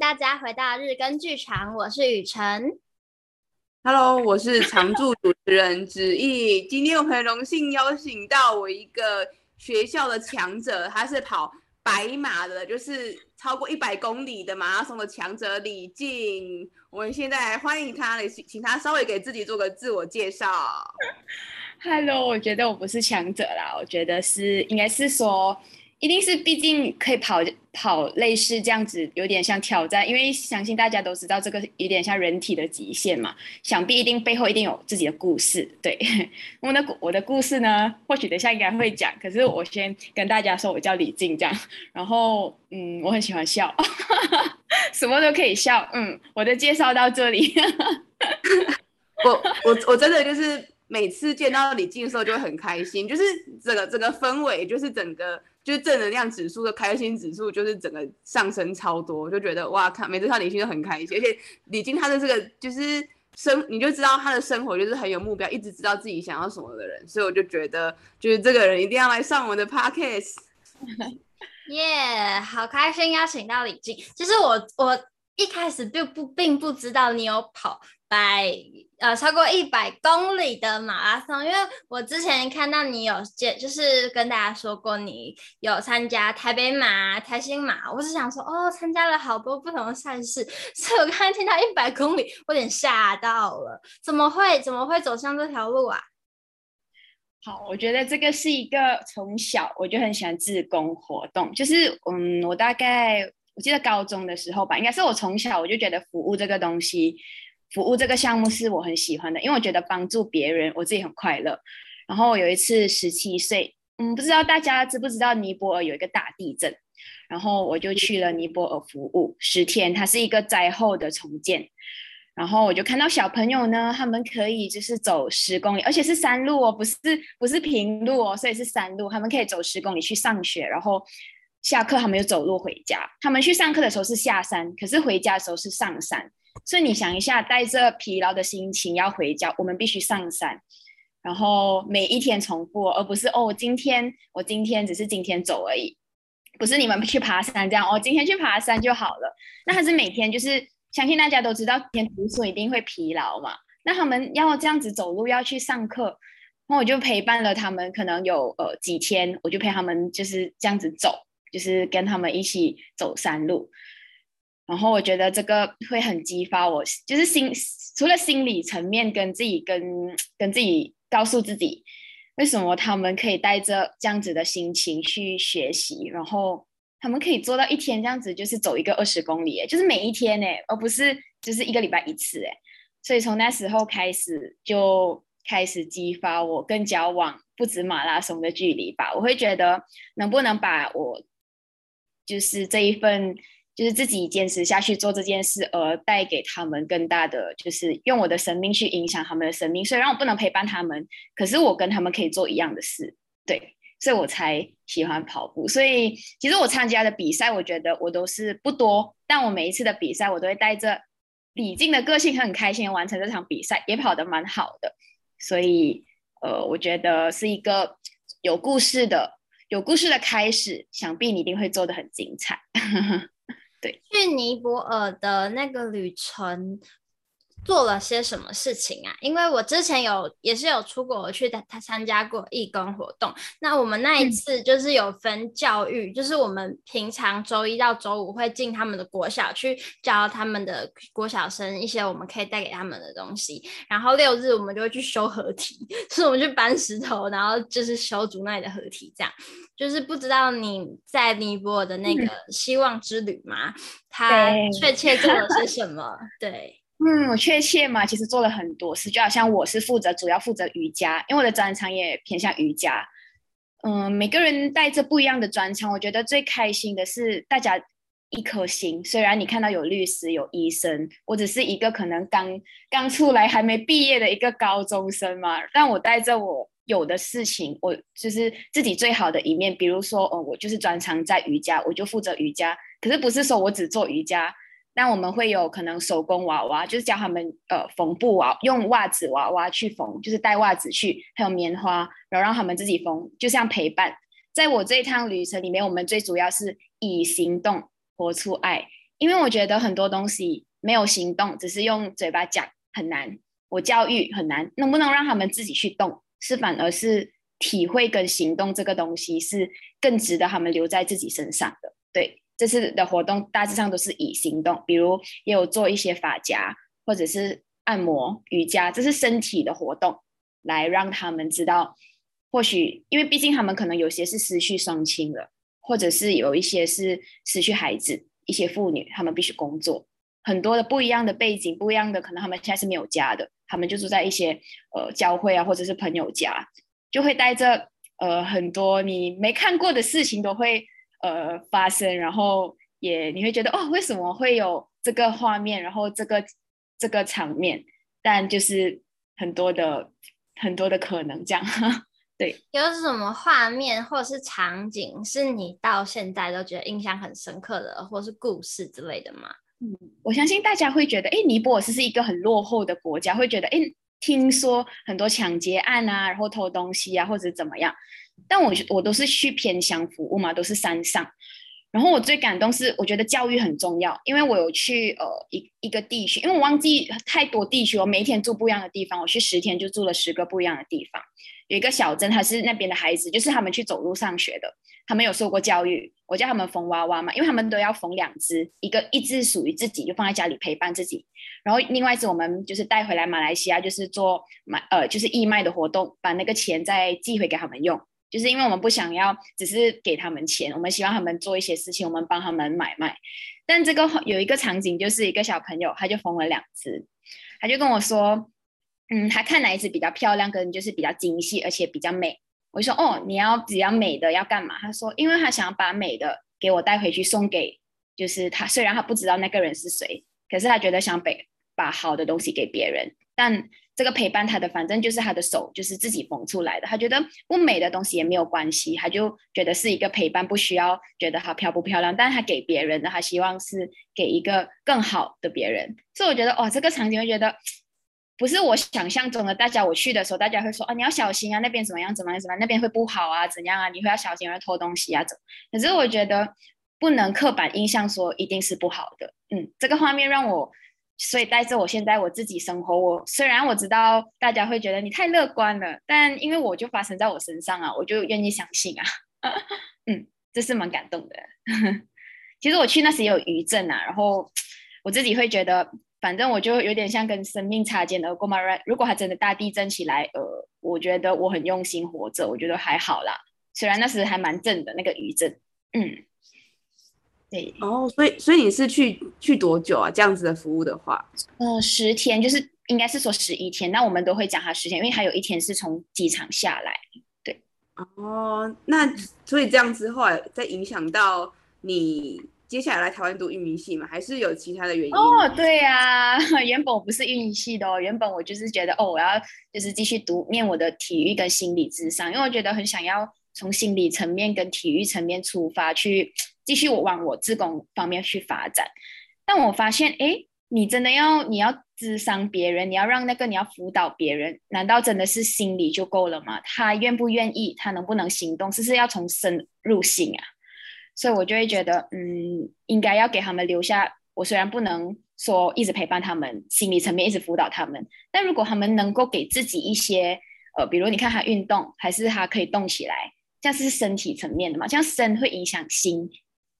大家回到日更剧场，我是雨辰。Hello，我是常驻主持人子毅。今天我很荣幸邀请到我一个学校的强者，他是跑百马的，就是超过一百公里的马拉松的强者李静。我们现在来欢迎他，请他稍微给自己做个自我介绍。Hello，我觉得我不是强者啦，我觉得是应该是说。一定是，毕竟可以跑跑类似这样子，有点像挑战，因为相信大家都知道这个有点像人体的极限嘛。想必一定背后一定有自己的故事，对。我的我的故事呢，或许等下应该会讲，可是我先跟大家说，我叫李静这样。然后，嗯，我很喜欢笑，什么都可以笑。嗯，我的介绍到这里。我我我真的就是每次见到李静的时候就会很开心，就是整个整个氛围，就是整个。就是正能量指数的开心指数，就是整个上升超多，就觉得哇，看每次看李静都很开心，而且李静他的这个就是生，你就知道他的生活就是很有目标，一直知道自己想要什么的人，所以我就觉得，就是这个人一定要来上我的 podcast。耶好开心邀请到李静。其实我我一开始并不并不知道你有跑。百呃超过一百公里的马拉松，因为我之前看到你有介，就是跟大家说过你有参加台北马、台新马，我是想说哦，参加了好多不同的赛事，所以我刚才听到一百公里，我有点吓到了，怎么会怎么会走上这条路啊？好，我觉得这个是一个从小我就很喜欢志工活动，就是嗯，我大概我记得高中的时候吧，应该是我从小我就觉得服务这个东西。服务这个项目是我很喜欢的，因为我觉得帮助别人，我自己很快乐。然后有一次十七岁，嗯，不知道大家知不知道尼泊尔有一个大地震，然后我就去了尼泊尔服务十天，它是一个灾后的重建。然后我就看到小朋友呢，他们可以就是走十公里，而且是山路哦，不是不是平路哦，所以是山路，他们可以走十公里去上学，然后下课他们又走路回家。他们去上课的时候是下山，可是回家的时候是上山。所以你想一下，带着疲劳的心情要回家，我们必须上山，然后每一天重复，而不是哦，今天我今天只是今天走而已，不是你们去爬山这样哦，今天去爬山就好了。那还是每天就是，相信大家都知道，天读书一定会疲劳嘛。那他们要这样子走路要去上课，那我就陪伴了他们，可能有呃几天，我就陪他们就是这样子走，就是跟他们一起走山路。然后我觉得这个会很激发我，就是心除了心理层面跟自己跟跟自己告诉自己，为什么他们可以带着这样子的心情去学习，然后他们可以做到一天这样子，就是走一个二十公里，就是每一天哎，而不是就是一个礼拜一次哎，所以从那时候开始就开始激发我更交往不止马拉松的距离吧。我会觉得能不能把我就是这一份。就是自己坚持下去做这件事，而带给他们更大的，就是用我的生命去影响他们的生命。虽然我不能陪伴他们，可是我跟他们可以做一样的事，对，所以我才喜欢跑步。所以其实我参加的比赛，我觉得我都是不多，但我每一次的比赛，我都会带着李静的个性，很开心完成这场比赛，也跑得蛮好的。所以，呃，我觉得是一个有故事的、有故事的开始。想必你一定会做得很精彩。对，去尼泊尔的那个旅程做了些什么事情啊？因为我之前有也是有出国去他参加过义工活动。那我们那一次就是有分教育，嗯、就是我们平常周一到周五会进他们的国小去教他们的国小生一些我们可以带给他们的东西。然后六日我们就会去修合体，就是我们去搬石头，然后就是修筑那里的合体这样。就是不知道你在尼泊尔的那个希望之旅吗？他确切做了些什么？对，嗯，我确切嘛，其实做了很多事，就好像我是负责主要负责瑜伽，因为我的专长也偏向瑜伽。嗯，每个人带着不一样的专长，我觉得最开心的是大家一颗心。虽然你看到有律师、有医生，我只是一个可能刚刚出来还没毕业的一个高中生嘛，但我带着我。有的事情，我就是自己最好的一面。比如说，哦，我就是专长在瑜伽，我就负责瑜伽。可是不是说我只做瑜伽，但我们会有可能手工娃娃，就是教他们呃缝布娃，用袜子娃娃去缝，就是带袜子去，还有棉花，然后让他们自己缝，就像陪伴。在我这一趟旅程里面，我们最主要是以行动活出爱，因为我觉得很多东西没有行动，只是用嘴巴讲很难。我教育很难，能不能让他们自己去动？是反而是体会跟行动这个东西是更值得他们留在自己身上的。对，这次的活动大致上都是以行动，比如也有做一些发夹或者是按摩、瑜伽，这是身体的活动，来让他们知道，或许因为毕竟他们可能有些是失去双亲了，或者是有一些是失去孩子，一些妇女他们必须工作，很多的不一样的背景，不一样的可能他们现在是没有家的。他们就住在一些呃教会啊，或者是朋友家，就会带着呃很多你没看过的事情都会呃发生，然后也你会觉得哦，为什么会有这个画面，然后这个这个场面，但就是很多的很多的可能这样，对。有什么画面或者是场景是你到现在都觉得印象很深刻的，或是故事之类的吗？嗯，我相信大家会觉得，哎，尼泊尔是是一个很落后的国家，会觉得，哎，听说很多抢劫案啊，然后偷东西啊，或者怎么样。但我我都是去偏乡服务嘛，都是山上。然后我最感动是，我觉得教育很重要，因为我有去呃一一个地区，因为我忘记太多地区，我每天住不一样的地方，我去十天就住了十个不一样的地方。有一个小镇，他是那边的孩子，就是他们去走路上学的，他们有受过教育。我叫他们缝娃娃嘛，因为他们都要缝两只，一个一只属于自己，就放在家里陪伴自己。然后另外一只我们就是带回来马来西亚，就是做买呃就是义卖的活动，把那个钱再寄回给他们用。就是因为我们不想要只是给他们钱，我们希望他们做一些事情，我们帮他们买卖。但这个有一个场景，就是一个小朋友，他就缝了两只，他就跟我说。嗯，他看哪一只比较漂亮，跟就是比较精细，而且比较美。我就说，哦，你要比较美的要干嘛？他说，因为他想要把美的给我带回去送给，就是他虽然他不知道那个人是谁，可是他觉得想把把好的东西给别人。但这个陪伴他的，反正就是他的手就是自己缝出来的。他觉得不美的东西也没有关系，他就觉得是一个陪伴，不需要觉得他漂不漂亮。但是他给别人的，他希望是给一个更好的别人。所以我觉得，哇，这个场景我觉得。不是我想象中的，大家我去的时候，大家会说啊，你要小心啊，那边怎么样，怎么样，怎么样，那边会不好啊，怎样啊，你会要小心，有人偷东西啊，怎？可是我觉得不能刻板印象说一定是不好的。嗯，这个画面让我，所以带着我现在我自己生活，我虽然我知道大家会觉得你太乐观了，但因为我就发生在我身上啊，我就愿意相信啊。嗯，这是蛮感动的。其实我去那时也有余震啊，然后我自己会觉得。反正我就有点像跟生命擦肩而过嘛。如果他真的大地震起来，呃，我觉得我很用心活着，我觉得还好啦。虽然那时还蛮震的那个余震，嗯，对。哦，所以所以你是去去多久啊？这样子的服务的话，呃，十天，就是应该是说十一天。那我们都会讲他十天，因为还有一天是从机场下来。对。哦，那所以这样之后再影响到你。接下来来台湾读运营系吗？还是有其他的原因？哦，对呀、啊，原本我不是运营系的哦，原本我就是觉得哦，我要就是继续读念我的体育跟心理智商，因为我觉得很想要从心理层面跟体育层面出发，去继续我往我自工方面去发展。但我发现，哎，你真的要你要咨商别人，你要让那个你要辅导别人，难道真的是心理就够了吗？他愿不愿意？他能不能行动？是不是要从身入心啊？所以，我就会觉得，嗯，应该要给他们留下。我虽然不能说一直陪伴他们，心理层面一直辅导他们，但如果他们能够给自己一些，呃，比如你看他运动，还是他可以动起来，这样是身体层面的嘛？这样身会影响心，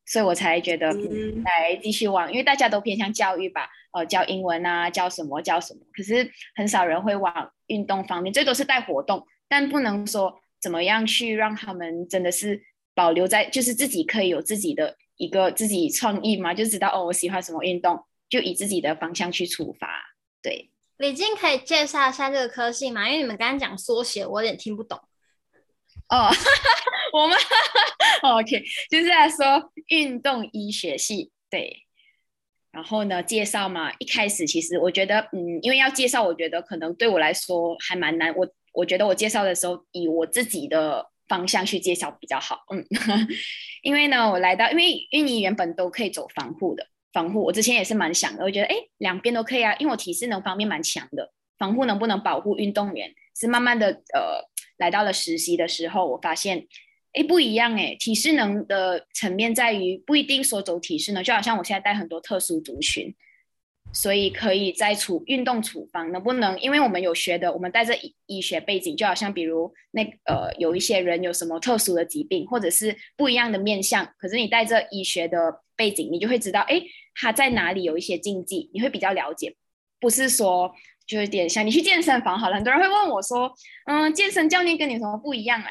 所以我才觉得、嗯、来继续往，因为大家都偏向教育吧，呃，教英文啊，教什么教什么，可是很少人会往运动方面，最多是带活动，但不能说怎么样去让他们真的是。保留在就是自己可以有自己的一个自己创意嘛，就知道哦，我喜欢什么运动，就以自己的方向去出发。对，李静可以介绍一下这个科系吗？因为你们刚刚讲缩写，我有点听不懂。哦，我们 OK，就是在说运动医学系。对，然后呢，介绍嘛，一开始其实我觉得，嗯，因为要介绍，我觉得可能对我来说还蛮难。我我觉得我介绍的时候，以我自己的。方向去介绍比较好，嗯，因为呢，我来到，因为因为你原本都可以走防护的，防护我之前也是蛮想的，我觉得哎，两边都可以啊，因为我体适能方面蛮强的，防护能不能保护运动员？是慢慢的，呃，来到了实习的时候，我发现哎，不一样哎，体适能的层面在于不一定说走体适能，就好像我现在带很多特殊族群，所以可以在处运动处方能不能？因为我们有学的，我们带着医医学背景，就好像比如那呃有一些人有什么特殊的疾病，或者是不一样的面向，可是你带着医学的背景，你就会知道，哎，他在哪里有一些禁忌，你会比较了解，不是说。就有点像你去健身房好了，很多人会问我说：“嗯，健身教练跟你有什么不一样啊？”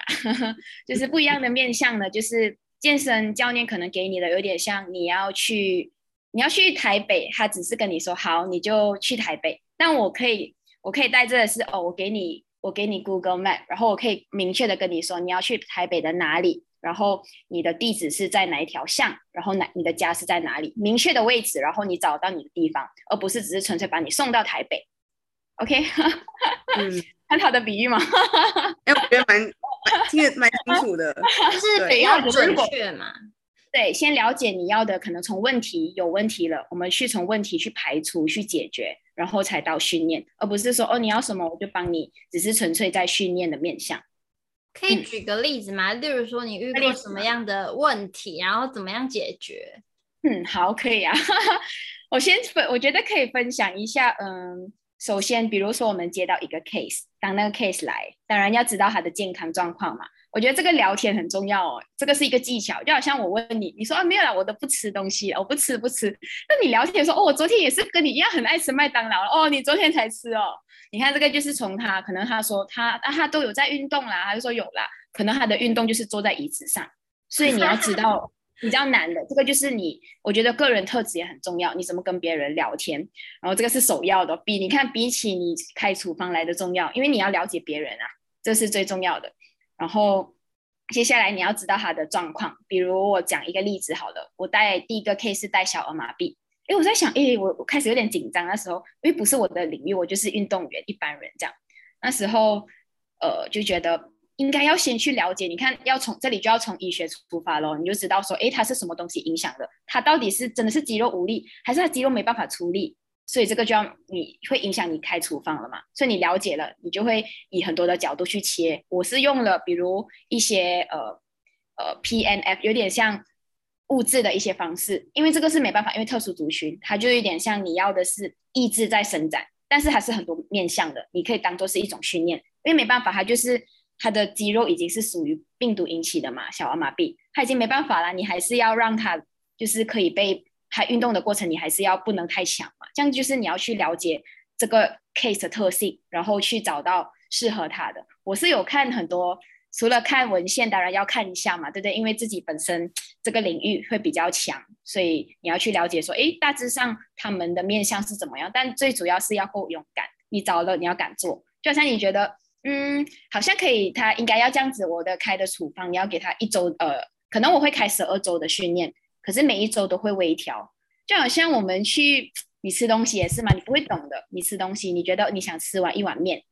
就是不一样的面向呢，就是健身教练可能给你的有点像你要去，你要去台北，他只是跟你说好，你就去台北。但我可以，我可以带着的是哦，我给你，我给你 Google Map，然后我可以明确的跟你说你要去台北的哪里，然后你的地址是在哪一条巷，然后哪你的家是在哪里，明确的位置，然后你找到你的地方，而不是只是纯粹把你送到台北。OK，嗯，很好的比喻吗？哎，我觉得蛮听得蛮清楚的，就是比较准确嘛。对，先了解你要的，可能从问题有问题了，我们去从问题去排除、去解决，然后才到训练，而不是说哦，你要什么我就帮你，只是纯粹在训练的面向。可以举个例子吗？嗯、例如说你遇过什么样的问题，然后怎么样解决？嗯，好，可以啊。我先分，我觉得可以分享一下，嗯。首先，比如说我们接到一个 case，当那个 case 来，当然要知道他的健康状况嘛。我觉得这个聊天很重要哦，这个是一个技巧。就好像我问你，你说啊没有啦，我都不吃东西，我不吃不吃。那你聊天说哦，我昨天也是跟你一样很爱吃麦当劳哦，你昨天才吃哦。你看这个就是从他可能他说他啊他都有在运动啦，他就说有啦，可能他的运动就是坐在椅子上，所以你要知道。比较难的，这个就是你，我觉得个人特质也很重要。你怎么跟别人聊天，然后这个是首要的，比你看比起你开处方来的重要，因为你要了解别人啊，这是最重要的。然后接下来你要知道他的状况，比如我讲一个例子好了，我带第一个 case 是带小儿麻痹，哎，我在想，诶，我我开始有点紧张，那时候因为不是我的领域，我就是运动员一般人这样，那时候呃就觉得。应该要先去了解，你看，要从这里就要从医学出发咯，你就知道说，诶，它是什么东西影响的？它到底是真的是肌肉无力，还是它肌肉没办法出力？所以这个就要你会影响你开处方了嘛？所以你了解了，你就会以很多的角度去切。我是用了比如一些呃呃 PNF，有点像物质的一些方式，因为这个是没办法，因为特殊族群，它就有点像你要的是意志在伸展，但是还是很多面向的，你可以当做是一种训练，因为没办法，它就是。他的肌肉已经是属于病毒引起的嘛，小儿麻痹，他已经没办法了，你还是要让他就是可以被他运动的过程，你还是要不能太强嘛，这样就是你要去了解这个 case 的特性，然后去找到适合他的。我是有看很多，除了看文献，当然要看一下嘛，对不对？因为自己本身这个领域会比较强，所以你要去了解说，哎，大致上他们的面向是怎么样，但最主要是要够勇敢，你找了你要敢做，就好像你觉得。嗯，好像可以，他应该要这样子。我的开的处方，你要给他一周，呃，可能我会开十二周的训练，可是每一周都会微调。就好像我们去，你吃东西也是嘛，你不会懂的。你吃东西，你觉得你想吃完一碗面，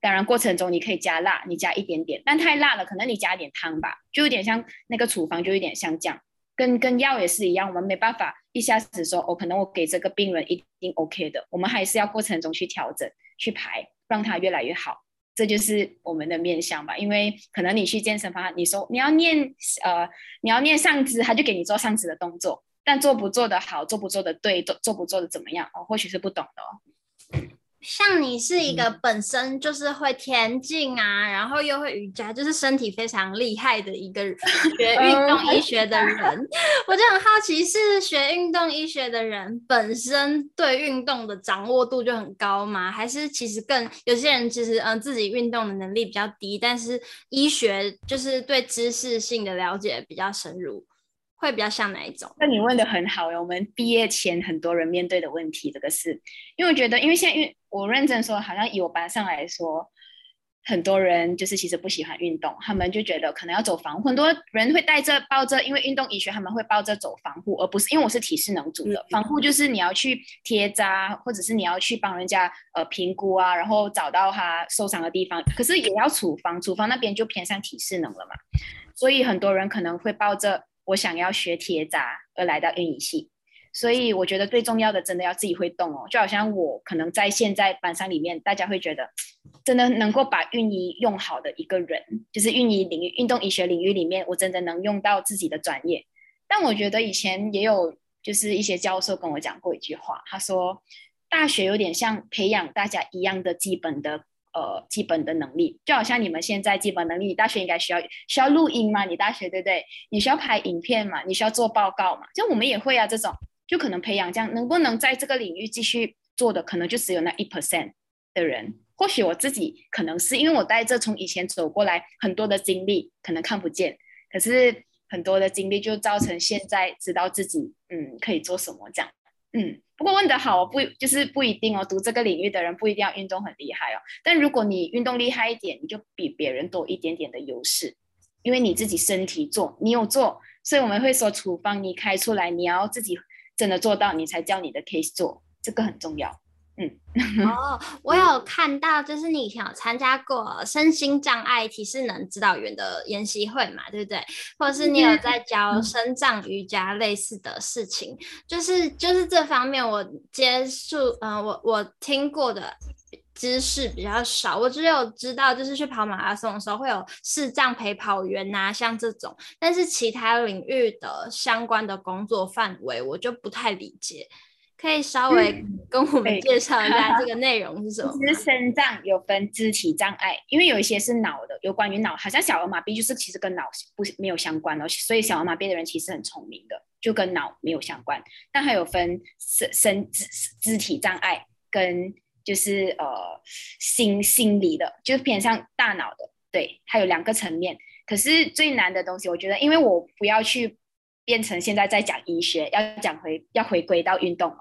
当然过程中你可以加辣，你加一点点，但太辣了，可能你加点汤吧，就有点像那个处方，就有点像这样，跟跟药也是一样，我们没办法一下子说，哦，可能我给这个病人一定 OK 的，我们还是要过程中去调整，去排，让它越来越好。这就是我们的面向吧，因为可能你去健身房，你说你要练呃，你要练上肢，他就给你做上肢的动作，但做不做的好，做不做的对，做做不做的怎么样哦，或许是不懂的哦。像你是一个本身就是会田径啊，嗯、然后又会瑜伽，就是身体非常厉害的一个学运动医学的人，我就很好奇，是学运动医学的人本身对运动的掌握度就很高吗？还是其实更有些人其实嗯、呃、自己运动的能力比较低，但是医学就是对知识性的了解比较深入？会比较像哪一种？那你问的很好，我们毕业前很多人面对的问题，这个是因为我觉得，因为现在运，我认真说，好像以我班上来说，很多人就是其实不喜欢运动，他们就觉得可能要走防护，很多人会带着抱着，因为运动医学他们会抱着走防护，而不是因为我是体适能组的，嗯、防护就是你要去贴扎，或者是你要去帮人家呃评估啊，然后找到他受伤的地方，可是也要处方，处方那边就偏向体适能了嘛，所以很多人可能会抱着。我想要学贴扎而来到运仪系，所以我觉得最重要的，真的要自己会动哦。就好像我可能在现在班上里面，大家会觉得，真的能够把运仪用好的一个人，就是运仪领域、运动医学领域里面，我真的能用到自己的专业。但我觉得以前也有，就是一些教授跟我讲过一句话，他说，大学有点像培养大家一样的基本的。呃，基本的能力，就好像你们现在基本能力，你大学应该需要需要录音吗？你大学对不对？你需要拍影片嘛？你需要做报告嘛？就我们也会啊，这种就可能培养这样，能不能在这个领域继续做的，可能就只有那一 percent 的人。或许我自己可能是因为我带着从以前走过来很多的经历，可能看不见，可是很多的经历就造成现在知道自己嗯可以做什么这样。嗯，不过问得好，不就是不一定哦。读这个领域的人不一定要运动很厉害哦。但如果你运动厉害一点，你就比别人多一点点的优势，因为你自己身体做，你有做，所以我们会说处方你开出来，你要自己真的做到，你才叫你的 case 做，这个很重要。嗯，哦，我有看到，就是你以前有参加过身心障碍体适能指导员的研习会嘛，对不对？或者是你有在教身障瑜伽类似的事情，嗯、就是就是这方面我接触，嗯、呃，我我听过的知识比较少，我只有知道就是去跑马拉松的时候会有视障陪跑员呐、啊，像这种，但是其他领域的相关的工作范围我就不太理解。可以稍微跟我们介绍一下 这个内容是什么？其实身障有分肢体障碍，因为有一些是脑的，有关于脑，好像小儿麻痹就是其实跟脑不没有相关的，所以小儿麻痹的人其实很聪明的，就跟脑没有相关。但还有分身身肢肢体障碍跟就是呃心心理的，就是偏向大脑的，对，它有两个层面。可是最难的东西，我觉得，因为我不要去。变成现在在讲医学，要讲回要回归到运动嘛？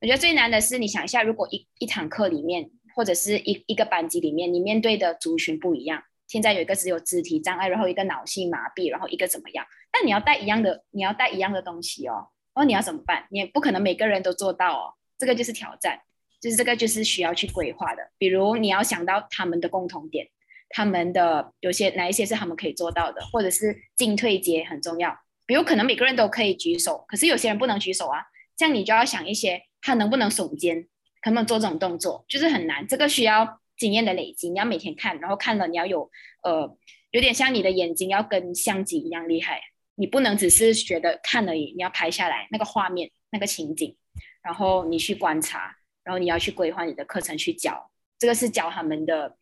我觉得最难的是，你想一下，如果一一堂课里面，或者是一一个班级里面，你面对的族群不一样。现在有一个只有肢体障碍，然后一个脑性麻痹，然后一个怎么样？但你要带一样的，你要带一样的东西哦。哦，你要怎么办？你也不可能每个人都做到哦。这个就是挑战，就是这个就是需要去规划的。比如你要想到他们的共同点，他们的有些哪一些是他们可以做到的，或者是进退阶很重要。比如可能每个人都可以举手，可是有些人不能举手啊。这样你就要想一些，他能不能耸肩，可不能做这种动作，就是很难。这个需要经验的累积，你要每天看，然后看了你要有呃，有点像你的眼睛要跟相机一样厉害，你不能只是觉得看而已，你要拍下来那个画面、那个情景，然后你去观察，然后你要去规划你的课程去教。这个是教他们的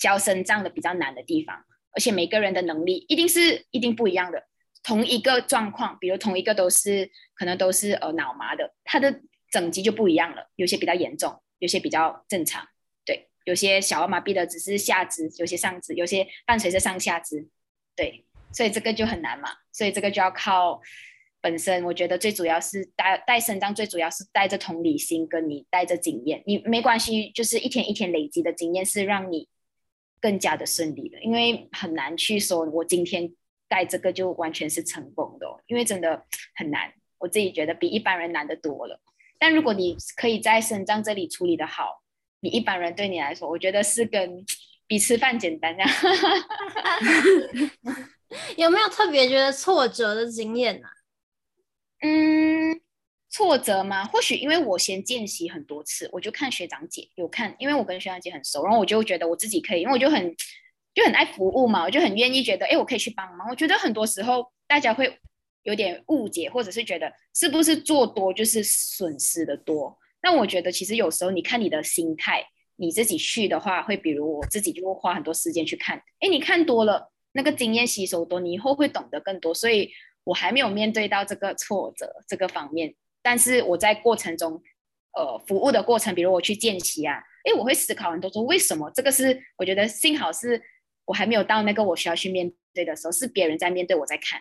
教身障的比较难的地方，而且每个人的能力一定是一定不一样的。同一个状况，比如同一个都是可能都是呃脑麻的，它的整级就不一样了。有些比较严重，有些比较正常。对，有些小儿麻痹的只是下肢，有些上肢，有些伴随着上下肢。对，所以这个就很难嘛。所以这个就要靠本身。我觉得最主要是带带身上，最主要是带着同理心，跟你带着经验。你没关系，就是一天一天累积的经验是让你更加的顺利的，因为很难去说我今天。带这个就完全是成功的哦，因为真的很难，我自己觉得比一般人难得多了。但如果你可以在肾脏这里处理得好，你一般人对你来说，我觉得是跟比吃饭简单这样。有没有特别觉得挫折的经验呢？嗯，挫折吗？或许因为我先见习很多次，我就看学长姐有看，因为我跟学长姐很熟，然后我就觉得我自己可以，因为我就很。就很爱服务嘛，我就很愿意觉得，哎，我可以去帮忙。我觉得很多时候大家会有点误解，或者是觉得是不是做多就是损失的多。但我觉得其实有时候你看你的心态，你自己去的话，会比如我自己就会花很多时间去看，哎，你看多了，那个经验吸收多，你以后会懂得更多。所以我还没有面对到这个挫折这个方面，但是我在过程中，呃，服务的过程，比如我去见习啊，哎，我会思考很多，说为什么这个是我觉得幸好是。我还没有到那个我需要去面对的时候，是别人在面对，我在看，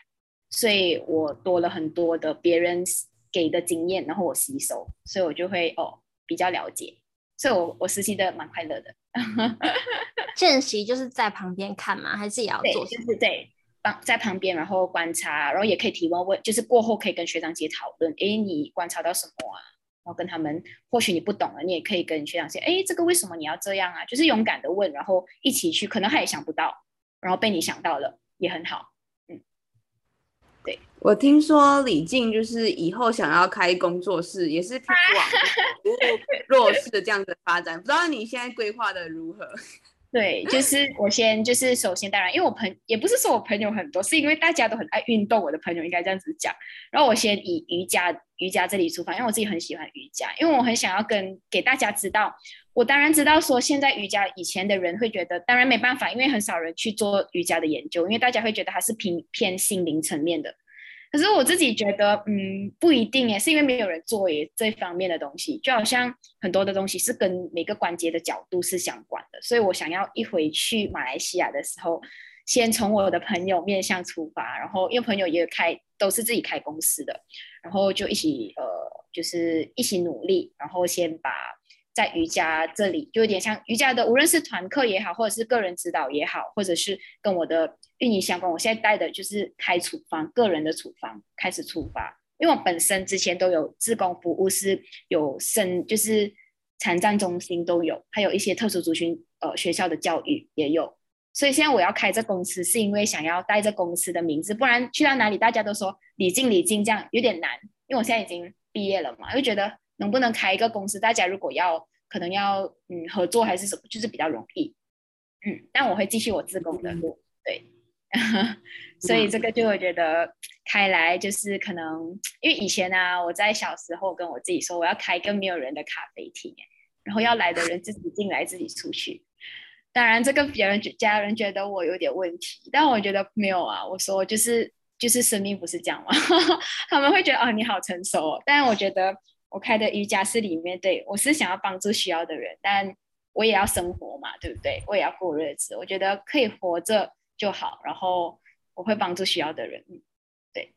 所以我多了很多的别人给的经验，然后我吸收，所以我就会哦比较了解，所以我我实习的蛮快乐的。见习就是在旁边看嘛？还是也要做？对，就是对，帮在旁边，然后观察，然后也可以提问问，就是过后可以跟学长姐讨论，诶，你观察到什么啊？然后跟他们，或许你不懂了，你也可以跟学长说，哎，这个为什么你要这样啊？就是勇敢的问，然后一起去，可能他也想不到，然后被你想到了，也很好。嗯，对，我听说李静就是以后想要开工作室，也是 往服务弱势的这样子发展，不知道你现在规划的如何？对，就是我先，就是首先，当然，因为我朋也不是说我朋友很多，是因为大家都很爱运动，我的朋友应该这样子讲。然后我先以瑜伽瑜伽这里出发，因为我自己很喜欢瑜伽，因为我很想要跟给大家知道，我当然知道说现在瑜伽以前的人会觉得，当然没办法，因为很少人去做瑜伽的研究，因为大家会觉得它是偏偏心灵层面的。可是我自己觉得，嗯，不一定耶，是因为没有人做耶这方面的东西，就好像很多的东西是跟每个关节的角度是相关的，所以我想要一回去马来西亚的时候，先从我的朋友面向出发，然后因为朋友也开都是自己开公司的，然后就一起呃，就是一起努力，然后先把。在瑜伽这里就有点像瑜伽的，无论是团课也好，或者是个人指导也好，或者是跟我的运营相关。我现在带的就是开处方，个人的处方开始出发。因为我本身之前都有自工服务，是有生就是残障中心都有，还有一些特殊族群呃学校的教育也有。所以现在我要开这公司，是因为想要带着公司的名字，不然去到哪里大家都说李静李静这样有点难。因为我现在已经毕业了嘛，就觉得。能不能开一个公司？大家如果要，可能要嗯合作还是什么，就是比较容易。嗯，但我会继续我自工的路，对。所以这个就会觉得开来就是可能，因为以前呢、啊，我在小时候跟我自己说，我要开一个没有人的咖啡厅，然后要来的人自己进来，自己出去。当然，这个别人家人觉得我有点问题，但我觉得没有啊。我说就是就是生命不是这样吗？他们会觉得哦，你好成熟哦，但我觉得。我开的瑜伽室里面，对，我是想要帮助需要的人，但我也要生活嘛，对不对？我也要过日子。我觉得可以活着就好，然后我会帮助需要的人。对，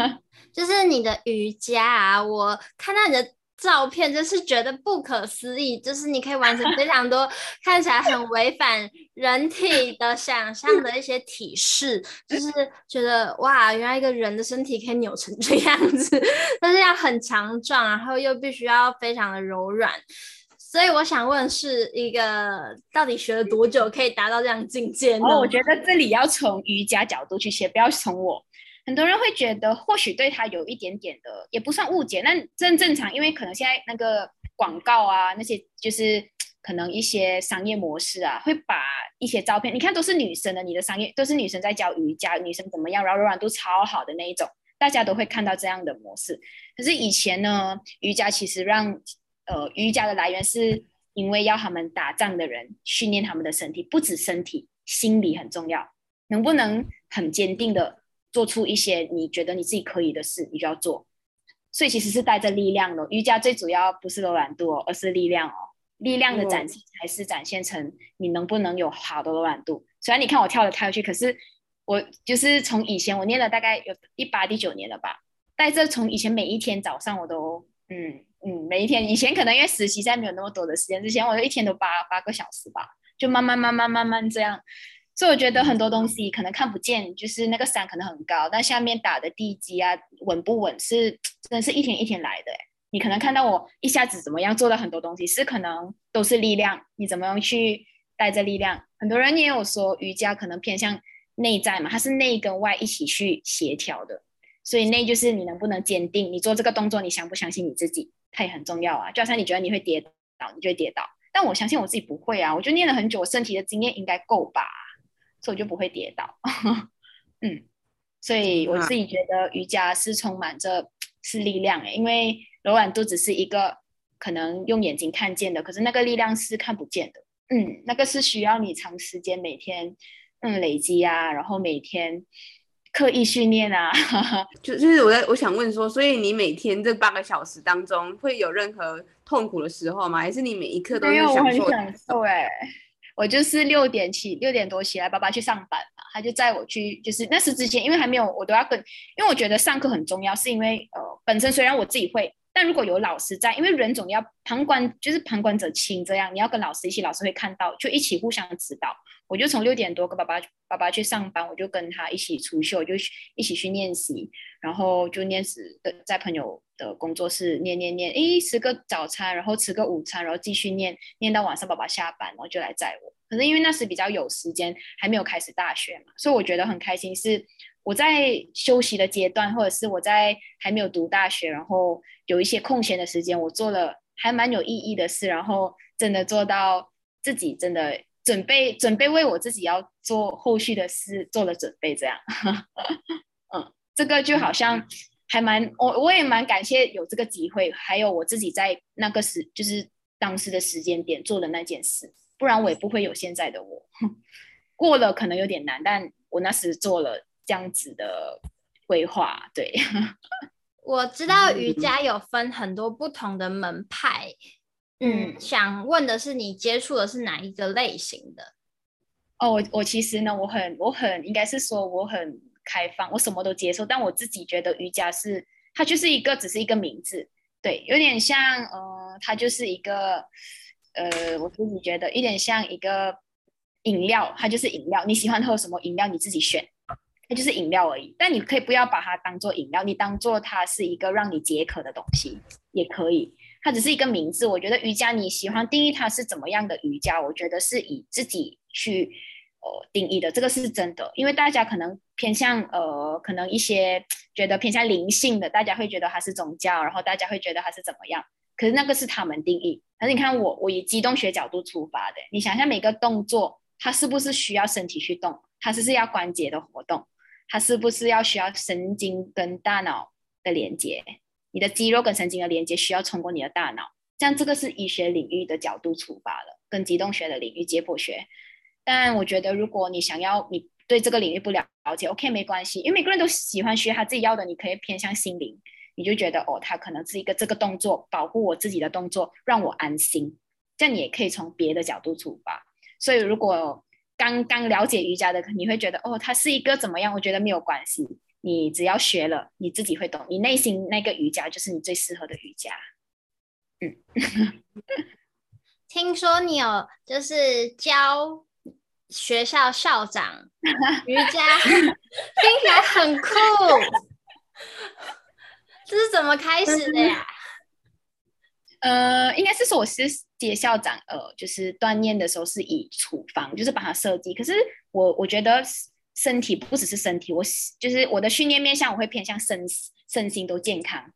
就是你的瑜伽啊，我看到你的。照片就是觉得不可思议，就是你可以完成非常多 看起来很违反人体的想象的一些体式，就是觉得哇，原来一个人的身体可以扭成这样子，但是要很强壮，然后又必须要非常的柔软，所以我想问，是一个到底学了多久可以达到这样境界呢？哦，我觉得这里要从瑜伽角度去写，不要从我。很多人会觉得，或许对他有一点点的，也不算误解，那正正常，因为可能现在那个广告啊，那些就是可能一些商业模式啊，会把一些照片，你看都是女生的，你的商业都是女生在教瑜伽，女生怎么样，然后柔软度超好的那一种，大家都会看到这样的模式。可是以前呢，瑜伽其实让呃瑜伽的来源是因为要他们打仗的人训练他们的身体，不止身体，心理很重要，能不能很坚定的。做出一些你觉得你自己可以的事，你就要做。所以其实是带着力量的。瑜伽最主要不是柔软度哦，而是力量哦。力量的展现还是展现成你能不能有好的柔软度。虽然你看我跳来跳去，可是我就是从以前我念了大概有第八、第九年了吧。带着从以前每一天早上我都嗯嗯，每一天以前可能因为实习现在没有那么多的时间，之前我就一天都八八个小时吧，就慢慢慢慢慢慢这样。所以我觉得很多东西可能看不见，就是那个山可能很高，但下面打的地基啊稳不稳是真的是一天一天来的。你可能看到我一下子怎么样做到很多东西，是可能都是力量。你怎么样去带着力量？很多人也有说瑜伽可能偏向内在嘛，它是内跟外一起去协调的。所以内就是你能不能坚定，你做这个动作，你相不相信你自己，它也很重要啊。就好像你觉得你会跌倒，你就会跌倒，但我相信我自己不会啊，我就练了很久，我身体的经验应该够吧。所以我就不会跌倒，嗯，所以我自己觉得瑜伽是充满着是力量诶，因为柔软度只是一个可能用眼睛看见的，可是那个力量是看不见的，嗯，那个是需要你长时间每天嗯累积啊，然后每天刻意训练啊，就就是我在我想问说，所以你每天这八个小时当中会有任何痛苦的时候吗？还是你每一刻都是享受？没有，我很享受诶。我就是六点起，六点多起来，爸爸去上班嘛，他就载我去，就是那时之前，因为还没有，我都要跟，因为我觉得上课很重要，是因为呃，本身虽然我自己会，但如果有老师在，因为人总要旁观，就是旁观者清这样，你要跟老师一起，老师会看到，就一起互相指导。我就从六点多跟爸爸爸爸去上班，我就跟他一起出去，我就一起去练习，然后就练习的在朋友的工作室练练练，诶，吃个早餐，然后吃个午餐，然后继续练练到晚上，爸爸下班，然后就来载我。可是因为那时比较有时间，还没有开始大学嘛，所以我觉得很开心是，我在休息的阶段，或者是我在还没有读大学，然后有一些空闲的时间，我做了还蛮有意义的事，然后真的做到自己真的准备准备为我自己要做后续的事做了准备，这样。嗯，这个就好像还蛮我我也蛮感谢有这个机会，还有我自己在那个时就是当时的时间点做的那件事，不然我也不会有现在的我。过了可能有点难，但我那时做了。这样子的规划，对。我知道瑜伽有分很多不同的门派，嗯，嗯，想问的是你接触的是哪一个类型的？哦，我我其实呢，我很我很应该是说我很开放，我什么都接受，但我自己觉得瑜伽是它就是一个只是一个名字，对，有点像呃，它就是一个呃，我自己觉得有点像一个饮料，它就是饮料，你喜欢喝什么饮料你自己选。就是饮料而已，但你可以不要把它当做饮料，你当做它是一个让你解渴的东西也可以。它只是一个名字。我觉得瑜伽，你喜欢定义它是怎么样的瑜伽？我觉得是以自己去呃定义的，这个是真的。因为大家可能偏向呃，可能一些觉得偏向灵性的，大家会觉得它是宗教，然后大家会觉得它是怎么样？可是那个是他们定义。可是你看我，我以机动学角度出发的，你想象每个动作，它是不是需要身体去动？它是是要关节的活动？它是不是要需要神经跟大脑的连接？你的肌肉跟神经的连接需要通过你的大脑，像这个是医学领域的角度出发了，跟机动学的领域解剖学。但我觉得，如果你想要你对这个领域不了解，OK 没关系，因为每个人都喜欢学他自己要的。你可以偏向心灵，你就觉得哦，他可能是一个这个动作保护我自己的动作，让我安心。这样你也可以从别的角度出发。所以如果刚刚了解瑜伽的，你会觉得哦，它是一个怎么样？我觉得没有关系，你只要学了，你自己会懂。你内心那个瑜伽就是你最适合的瑜伽。嗯，听说你有就是教学校校长 瑜伽，听起来很酷。这是怎么开始的呀？呃，应该是说我是接校长，呃，就是锻炼的时候是以处方，就是把它设计。可是我我觉得身体不只是身体，我就是我的训练面向我会偏向身身心都健康，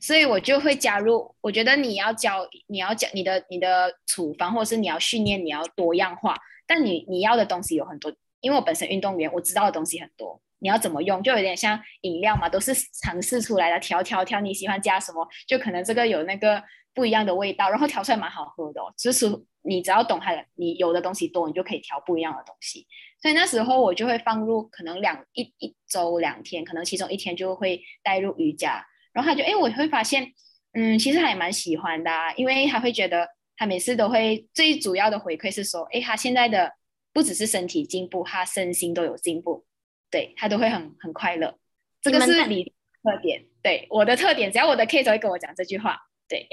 所以我就会加入。我觉得你要教，你要教你的你的处方，或者是你要训练，你要多样化。但你你要的东西有很多，因为我本身运动员，我知道的东西很多。你要怎么用，就有点像饮料嘛，都是尝试出来的，调调调，你喜欢加什么，就可能这个有那个。不一样的味道，然后调出来蛮好喝的哦。就是你只要懂它的，你有的东西多，你就可以调不一样的东西。所以那时候我就会放入可能两一一周两天，可能其中一天就会带入瑜伽。然后他就哎，我会发现，嗯，其实他也蛮喜欢的啊，因为他会觉得他每次都会最主要的回馈是说，哎，他现在的不只是身体进步，他身心都有进步，对，他都会很很快乐。这个是你的特点，对，我的特点，只要我的 case 会跟我讲这句话。对，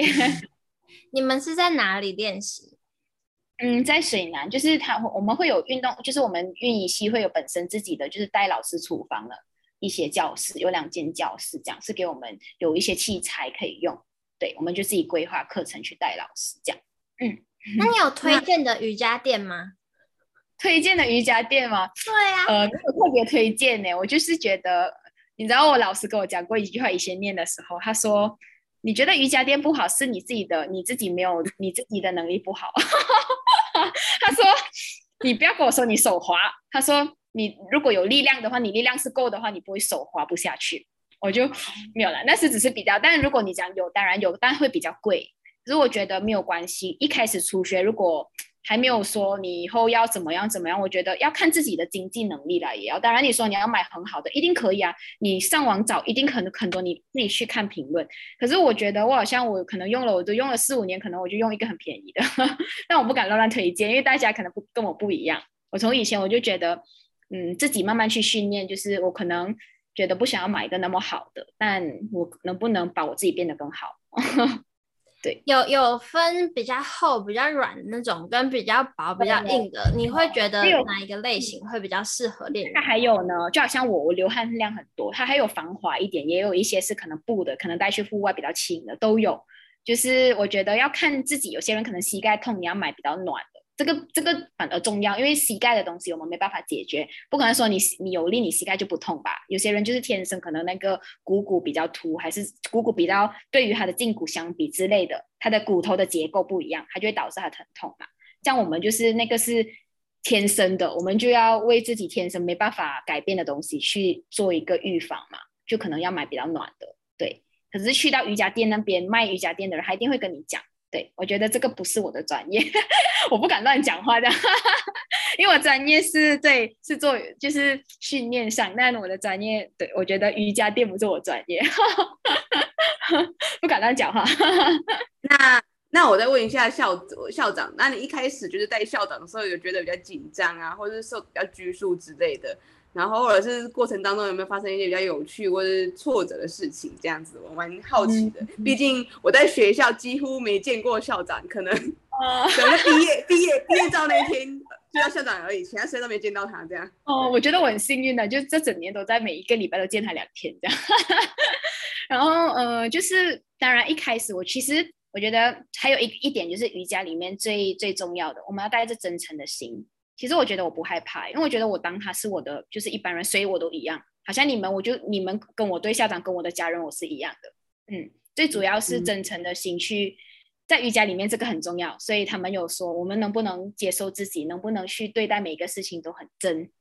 你们是在哪里练习？嗯，在水南，就是他我们会有运动，就是我们运仪系会有本身自己的，就是带老师厨房的一些教室，有两间教室，这样是给我们有一些器材可以用。对，我们就自己规划课程去带老师这样。嗯，那你有推荐的瑜伽垫吗？推荐的瑜伽垫吗？对啊，呃，没有特别推荐呢。我就是觉得，你知道我老师跟我讲过一句话，以前念的时候，他说。你觉得瑜伽垫不好，是你自己的，你自己没有你自己的能力不好。他说：“你不要跟我说你手滑。”他说：“你如果有力量的话，你力量是够的话，你不会手滑不下去。”我就没有了。那是只是比较，但如果你讲有，当然有，但会比较贵。如果觉得没有关系，一开始初学如果。还没有说你以后要怎么样怎么样，我觉得要看自己的经济能力了，也要。当然你说你要买很好的，一定可以啊。你上网找，一定可能很多，你自己去看评论。可是我觉得我好像我可能用了，我都用了四五年，可能我就用一个很便宜的，但我不敢乱乱推荐，因为大家可能不跟我不一样。我从以前我就觉得，嗯，自己慢慢去训练，就是我可能觉得不想要买一个那么好的，但我能不能把我自己变得更好？对，有有分比较厚、比较软的那种，跟比较薄、比较硬的。你会觉得哪一个类型会比较适合练？那还有呢，就好像我，我流汗量很多，它还有防滑一点，也有一些是可能布的，可能带去户外比较轻的都有。就是我觉得要看自己，有些人可能膝盖痛，你要买比较暖的，这个这个反而重要，因为膝盖的东西我们没办法解决，不可能说你你有力，你膝盖就不痛吧？有些人就是天生可能那个股骨比较凸，还是股骨比较对于他的胫骨相比之类的，他的骨头的结构不一样，它就会导致他疼痛嘛。像我们就是那个是天生的，我们就要为自己天生没办法改变的东西去做一个预防嘛，就可能要买比较暖的，对。可是去到瑜伽垫那边卖瑜伽垫的人，他一定会跟你讲。对，我觉得这个不是我的专业，我不敢乱讲话的，因为我专业是对是做就是训练上，但我的专业对我觉得瑜伽垫不是我专业，不敢乱讲话。那那我再问一下校校长，那你一开始就是带校长的时候，有觉得比较紧张啊，或者是受比较拘束之类的？然后，或者是过程当中有没有发生一些比较有趣或者是挫折的事情？这样子，我蛮好奇的。毕竟我在学校几乎没见过校长，可能等毕业毕业毕业照那一天见到校长而已，其他时间都没见到他。这样。哦，我觉得我很幸运的，就这整年都在每一个礼拜都见他两天这样。然后，呃，就是当然一开始我其实我觉得还有一一点就是瑜伽里面最最重要的，我们要带着真诚的心。其实我觉得我不害怕，因为我觉得我当他是我的，就是一般人，所以我都一样。好像你们，我就你们跟我对校长跟我的家人，我是一样的。嗯，最主要是真诚的心去在瑜伽里面，这个很重要。所以他们有说，我们能不能接受自己，能不能去对待每一个事情都很真。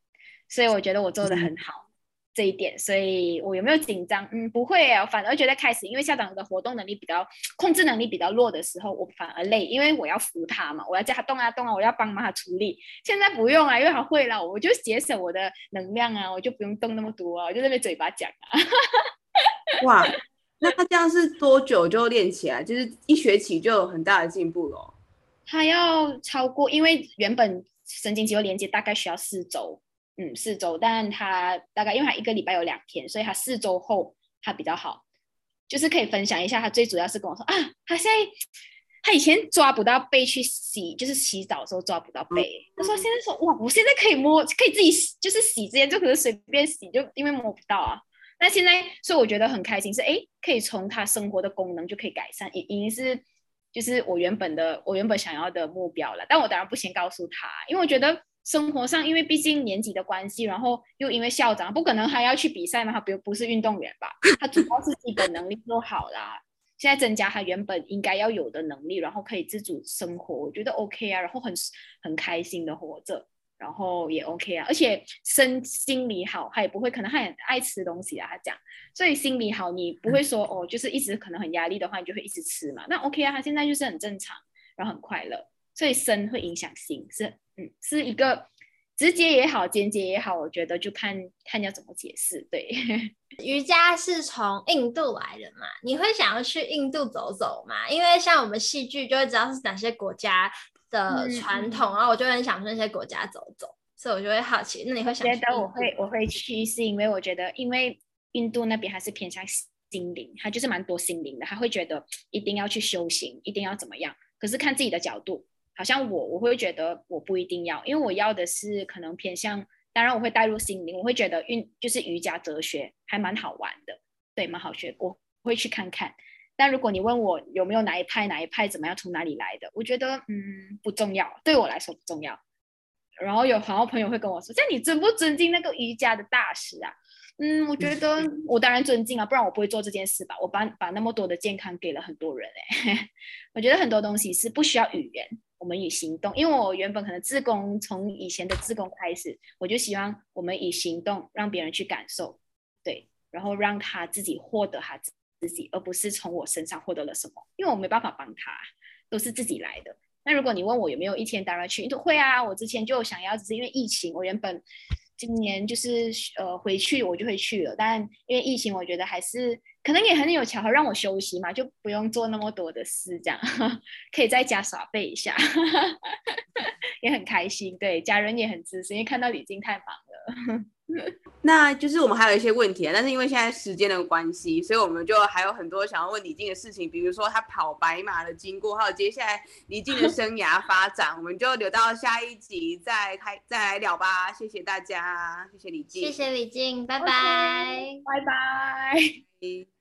所以我觉得我做的很好。这一点，所以我有没有紧张？嗯，不会啊，反而觉得开始，因为校长的活动能力比较，控制能力比较弱的时候，我反而累，因为我要扶他嘛，我要叫他动啊动啊，我要帮忙他处理。现在不用啊，因为他会了，我就节省我的能量啊，我就不用动那么多啊，我就在那边嘴巴讲啊。哇，那他这样是多久就练起来？就是一学期就有很大的进步了？他要超过，因为原本神经肌肉连接大概需要四周。嗯，四周，但他大概因为他一个礼拜有两天，所以他四周后他比较好，就是可以分享一下。他最主要是跟我说啊，他现在他以前抓不到背去洗，就是洗澡的时候抓不到背。嗯、他说现在说哇，我现在可以摸，可以自己洗，就是洗之前就可能随便洗，就因为摸不到啊。那现在所以我觉得很开心，是哎，可以从他生活的功能就可以改善，已已经是就是我原本的我原本想要的目标了。但我当然不先告诉他，因为我觉得。生活上，因为毕竟年纪的关系，然后又因为校长，不可能还要去比赛嘛？他不不是运动员吧？他主要是基本能力做好啦。现在增加他原本应该要有的能力，然后可以自主生活，我觉得 OK 啊。然后很很开心的活着，然后也 OK 啊。而且身心理好，他也不会，可能他很爱吃东西啊。他讲，所以心理好，你不会说哦，就是一直可能很压力的话，你就会一直吃嘛。那 OK 啊，他现在就是很正常，然后很快乐。所以身会影响心，是嗯，是一个直接也好，间接也好，我觉得就看看要怎么解释。对，瑜伽是从印度来的嘛？你会想要去印度走走吗？因为像我们戏剧就会知道是哪些国家的传统，嗯、然后我就很想去那些国家走走，所以我就会好奇。那你会想觉得我会我会去，是因为我觉得，因为印度那边还是偏向心灵，它就是蛮多心灵的，他会觉得一定要去修行，一定要怎么样？可是看自己的角度。好像我我会觉得我不一定要，因为我要的是可能偏向，当然我会带入心灵，我会觉得运就是瑜伽哲学还蛮好玩的，对，蛮好学，我会去看看。但如果你问我有没有哪一派哪一派怎么样从哪里来的，我觉得嗯不重要，对我来说不重要。然后有好多朋友会跟我说，这你尊不尊敬那个瑜伽的大师啊？嗯，我觉得 我当然尊敬啊，不然我不会做这件事吧。我把把那么多的健康给了很多人哎，我觉得很多东西是不需要语言。我们以行动，因为我原本可能自工，从以前的自工开始，我就希望我们以行动让别人去感受，对，然后让他自己获得他自己，而不是从我身上获得了什么，因为我没办法帮他，都是自己来的。那如果你问我有没有一天当然去，都会啊，我之前就想要，只是因为疫情，我原本今年就是呃回去我就会去了，但因为疫情，我觉得还是。可能也很有巧合，让我休息嘛，就不用做那么多的事，这样 可以在家耍废一下，也很开心。对，家人也很支持，因为看到李静太忙了。那就是我们还有一些问题啊，但是因为现在时间的关系，所以我们就还有很多想要问李静的事情，比如说他跑白马的经过，还有接下来李静的生涯发展，我们就留到下一集再开再来聊吧。谢谢大家，谢谢李静，谢谢李静，拜拜，拜拜。